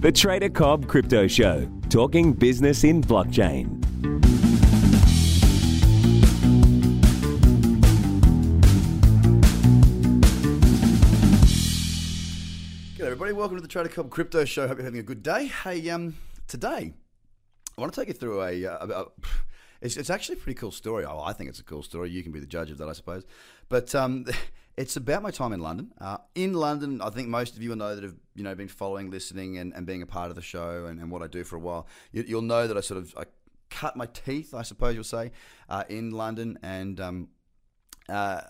The Trader Cobb Crypto Show, talking business in blockchain. G'day everybody, welcome to the Trader Cobb Crypto Show. Hope you're having a good day. Hey, um, today I want to take you through a, uh, a, a it's, it's actually a pretty cool story. Oh, I think it's a cool story. You can be the judge of that, I suppose. But um, it's about my time in London. Uh, in London, I think most of you will know that have you know been following, listening, and, and being a part of the show and, and what I do for a while. You, you'll know that I sort of I cut my teeth, I suppose you'll say, uh, in London and. Um, uh,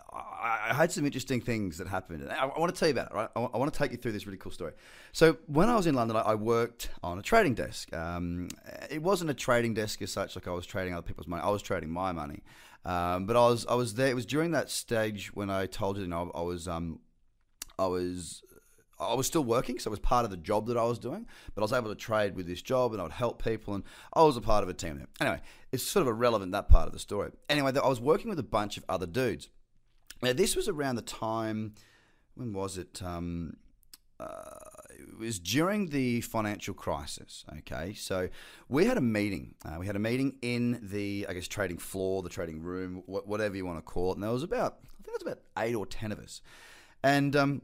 I, had some interesting things that happened. I, I want to tell you about it, right? I, I want to take you through this really cool story. So, when I was in London, I, I worked on a trading desk. Um, it wasn't a trading desk as such, like I was trading other people's money. I was trading my money. Um, but I was, I was there. It was during that stage when I told you, you know, I was, um, I was I was still working, so it was part of the job that I was doing, but I was able to trade with this job and I would help people, and I was a part of a team there. Anyway, it's sort of irrelevant, that part of the story. Anyway, I was working with a bunch of other dudes. Now, this was around the time, when was it? Um, uh, was during the financial crisis. Okay, so we had a meeting. Uh, we had a meeting in the, I guess, trading floor, the trading room, wh- whatever you want to call it. And there was about, I think it was about eight or ten of us, and um,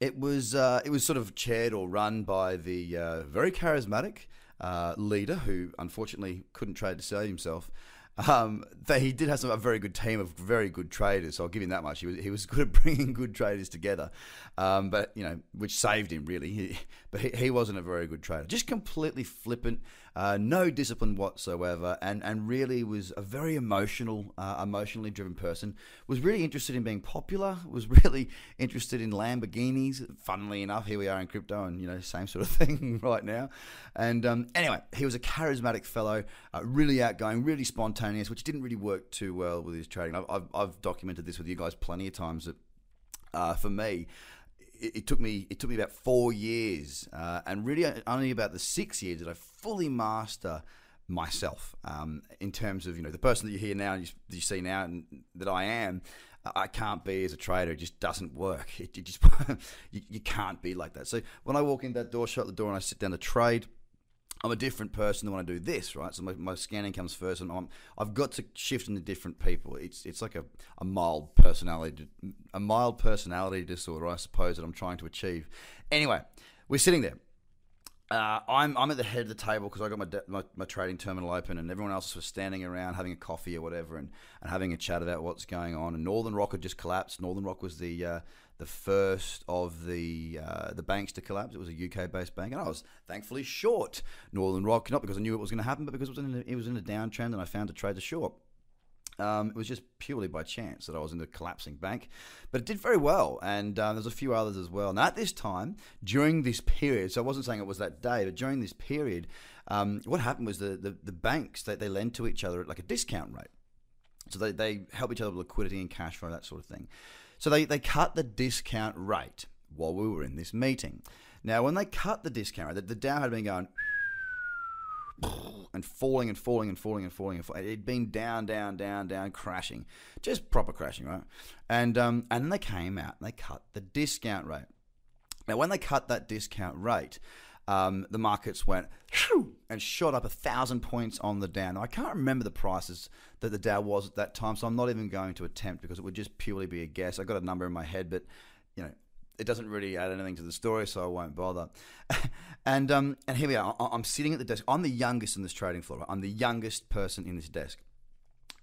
it was uh, it was sort of chaired or run by the uh, very charismatic uh, leader who unfortunately couldn't trade to save himself. Um, but he did have some, a very good team of very good traders, so I'll give him that much. He was, he was good at bringing good traders together, um, but you know, which saved him really. He, but he, he wasn't a very good trader, just completely flippant, uh, no discipline whatsoever, and and really was a very emotional, uh, emotionally driven person. Was really interested in being popular. Was really interested in Lamborghinis. Funnily enough, here we are in crypto, and you know, same sort of thing right now. And um, anyway, he was a charismatic fellow, uh, really outgoing, really spontaneous, which didn't really work too well with his trading. I've, I've, I've documented this with you guys plenty of times that uh, for me, it, it, took me it took me about four years, uh, and really only about the six years did I fully master myself um, in terms of you know the person that you hear now you, you see now and that I am. I can't be as a trader. It just doesn't work. It, it just you, you can't be like that. So when I walk in that door, shut the door, and I sit down to trade I'm a different person than when I do this, right? So my, my scanning comes first, and I'm, I've got to shift into different people. It's it's like a, a mild personality a mild personality disorder, I suppose, that I'm trying to achieve. Anyway, we're sitting there. Uh, I'm I'm at the head of the table because I got my, de- my, my trading terminal open, and everyone else was standing around having a coffee or whatever, and, and having a chat about what's going on. And Northern Rock had just collapsed. Northern Rock was the uh, the first of the uh, the banks to collapse. It was a UK based bank, and I was thankfully short Northern Rock, not because I knew it was going to happen, but because it was in a, it was in a downtrend, and I found a trade to short. Um, it was just purely by chance that I was in the collapsing bank, but it did very well, and uh, there's a few others as well. Now, at this time, during this period, so I wasn't saying it was that day, but during this period, um, what happened was the, the, the banks that they, they lend to each other at like a discount rate. So they, they help each other with liquidity and cash flow, that sort of thing. So they, they cut the discount rate while we were in this meeting. Now, when they cut the discount rate, the, the Dow had been going and falling and falling and falling and falling and falling. It'd been down, down, down, down, crashing, just proper crashing, right? And um, and then they came out and they cut the discount rate. Now, when they cut that discount rate, um, the markets went and shot up a thousand points on the Dow. Now, I can't remember the prices that the Dow was at that time, so I'm not even going to attempt because it would just purely be a guess. I got a number in my head, but you know, it doesn't really add anything to the story, so I won't bother. and um, and here we are. I'm sitting at the desk. I'm the youngest in this trading floor. I'm the youngest person in this desk.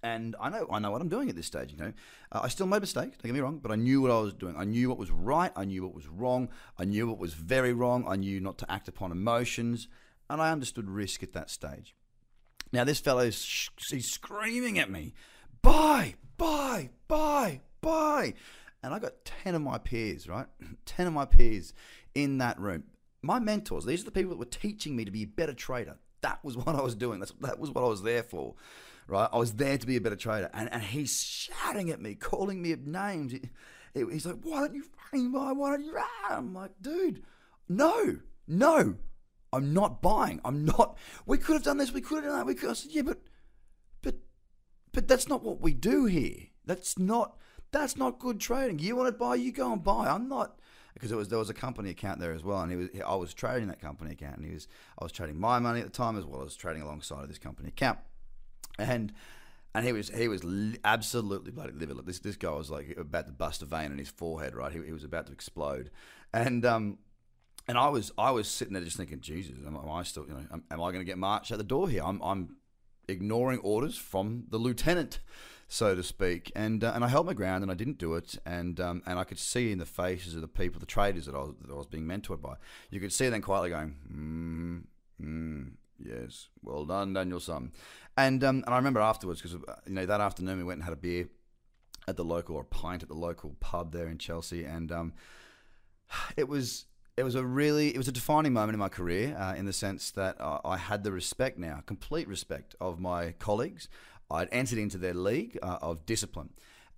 And I know I know what I'm doing at this stage. You know, uh, I still made mistakes. Don't get me wrong, but I knew what I was doing. I knew what was right. I knew what was wrong. I knew what was very wrong. I knew not to act upon emotions, and I understood risk at that stage. Now this fellow's sh- he's screaming at me, buy, buy, buy, buy, and I got ten of my peers, right, ten of my peers in that room. My mentors. These are the people that were teaching me to be a better trader. That was what I was doing. That's, that was what I was there for right? I was there to be a better trader. And, and he's shouting at me, calling me names. He, he's like, why don't you fucking buy? Why don't you? I'm like, dude, no, no, I'm not buying. I'm not. We could have done this. We could have done that. We could. I said, yeah, but, but, but that's not what we do here. That's not. That's not good trading. You want to buy, you go and buy. I'm not because it was there was a company account there as well, and he was I was trading that company account, and he was I was trading my money at the time as well as trading alongside of this company account, and and he was he was absolutely bloody livid. This this guy was like about to bust a vein in his forehead, right? He, he was about to explode, and um, and I was I was sitting there just thinking, Jesus, am, am I still you know am, am I going to get marched out the door here? I'm I'm ignoring orders from the lieutenant, so to speak, and uh, and I held my ground and I didn't do it, and um, and I could see in the faces of the people, the traders that I was that I was being mentored by, you could see them quietly going, mm, mm, yes, well done, Daniel-san. And um, and I remember afterwards because you know that afternoon we went and had a beer at the local or a pint at the local pub there in Chelsea, and um, it was it was a really it was a defining moment in my career uh, in the sense that uh, I had the respect now, complete respect of my colleagues. I'd entered into their league uh, of discipline.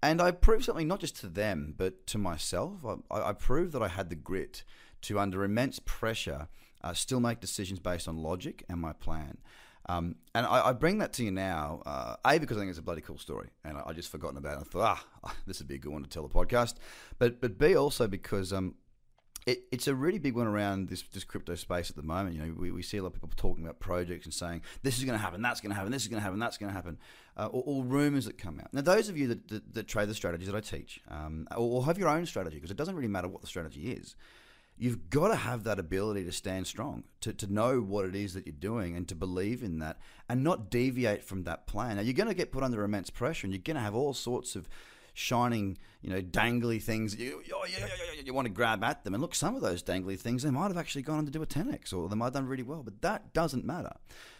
And I proved something not just to them, but to myself. I, I proved that I had the grit to, under immense pressure, uh, still make decisions based on logic and my plan. Um, and I, I, bring that to you now, uh, A, because I think it's a bloody cool story. And I, I just forgotten about it. I thought, ah, this would be a good one to tell the podcast. But, but B, also because um, it, it's a really big one around this, this crypto space at the moment. You know, we, we see a lot of people talking about projects and saying this is going to happen, that's going to happen, this is going to happen, that's going to happen, uh, or, or, rumors that come out. Now, those of you that, that, that trade the strategies that I teach, um, or, or have your own strategy, because it doesn't really matter what the strategy is. You've got to have that ability to stand strong, to, to know what it is that you're doing, and to believe in that, and not deviate from that plan. Now, you're going to get put under immense pressure, and you're going to have all sorts of shining, you know, dangly things. You, you, you, you want to grab at them. And look, some of those dangly things, they might have actually gone on to do a 10x or they might have done really well. But that doesn't matter.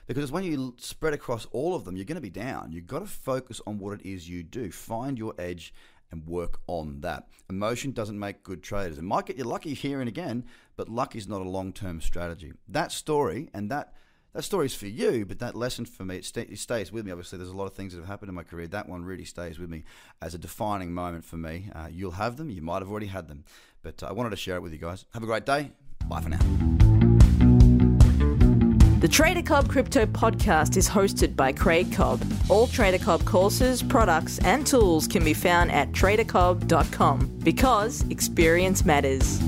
Because when you spread across all of them, you're going to be down. You've got to focus on what it is you do. Find your edge and work on that. Emotion doesn't make good traders. It might get you lucky here and again, but luck is not a long term strategy. That story and that that story's for you, but that lesson for me, it, st- it, stays with me. Obviously, there's a lot of things that have happened in my career. That one really stays with me as a defining moment for me. Uh, you'll have them, you might have already had them, but uh, I wanted to share it with you guys. Have a great day. Bye for now. The Trader Cobb Crypto Podcast is hosted by Craig Cobb. All Trader Cobb courses, products, and tools can be found at tradercobb.com because experience matters.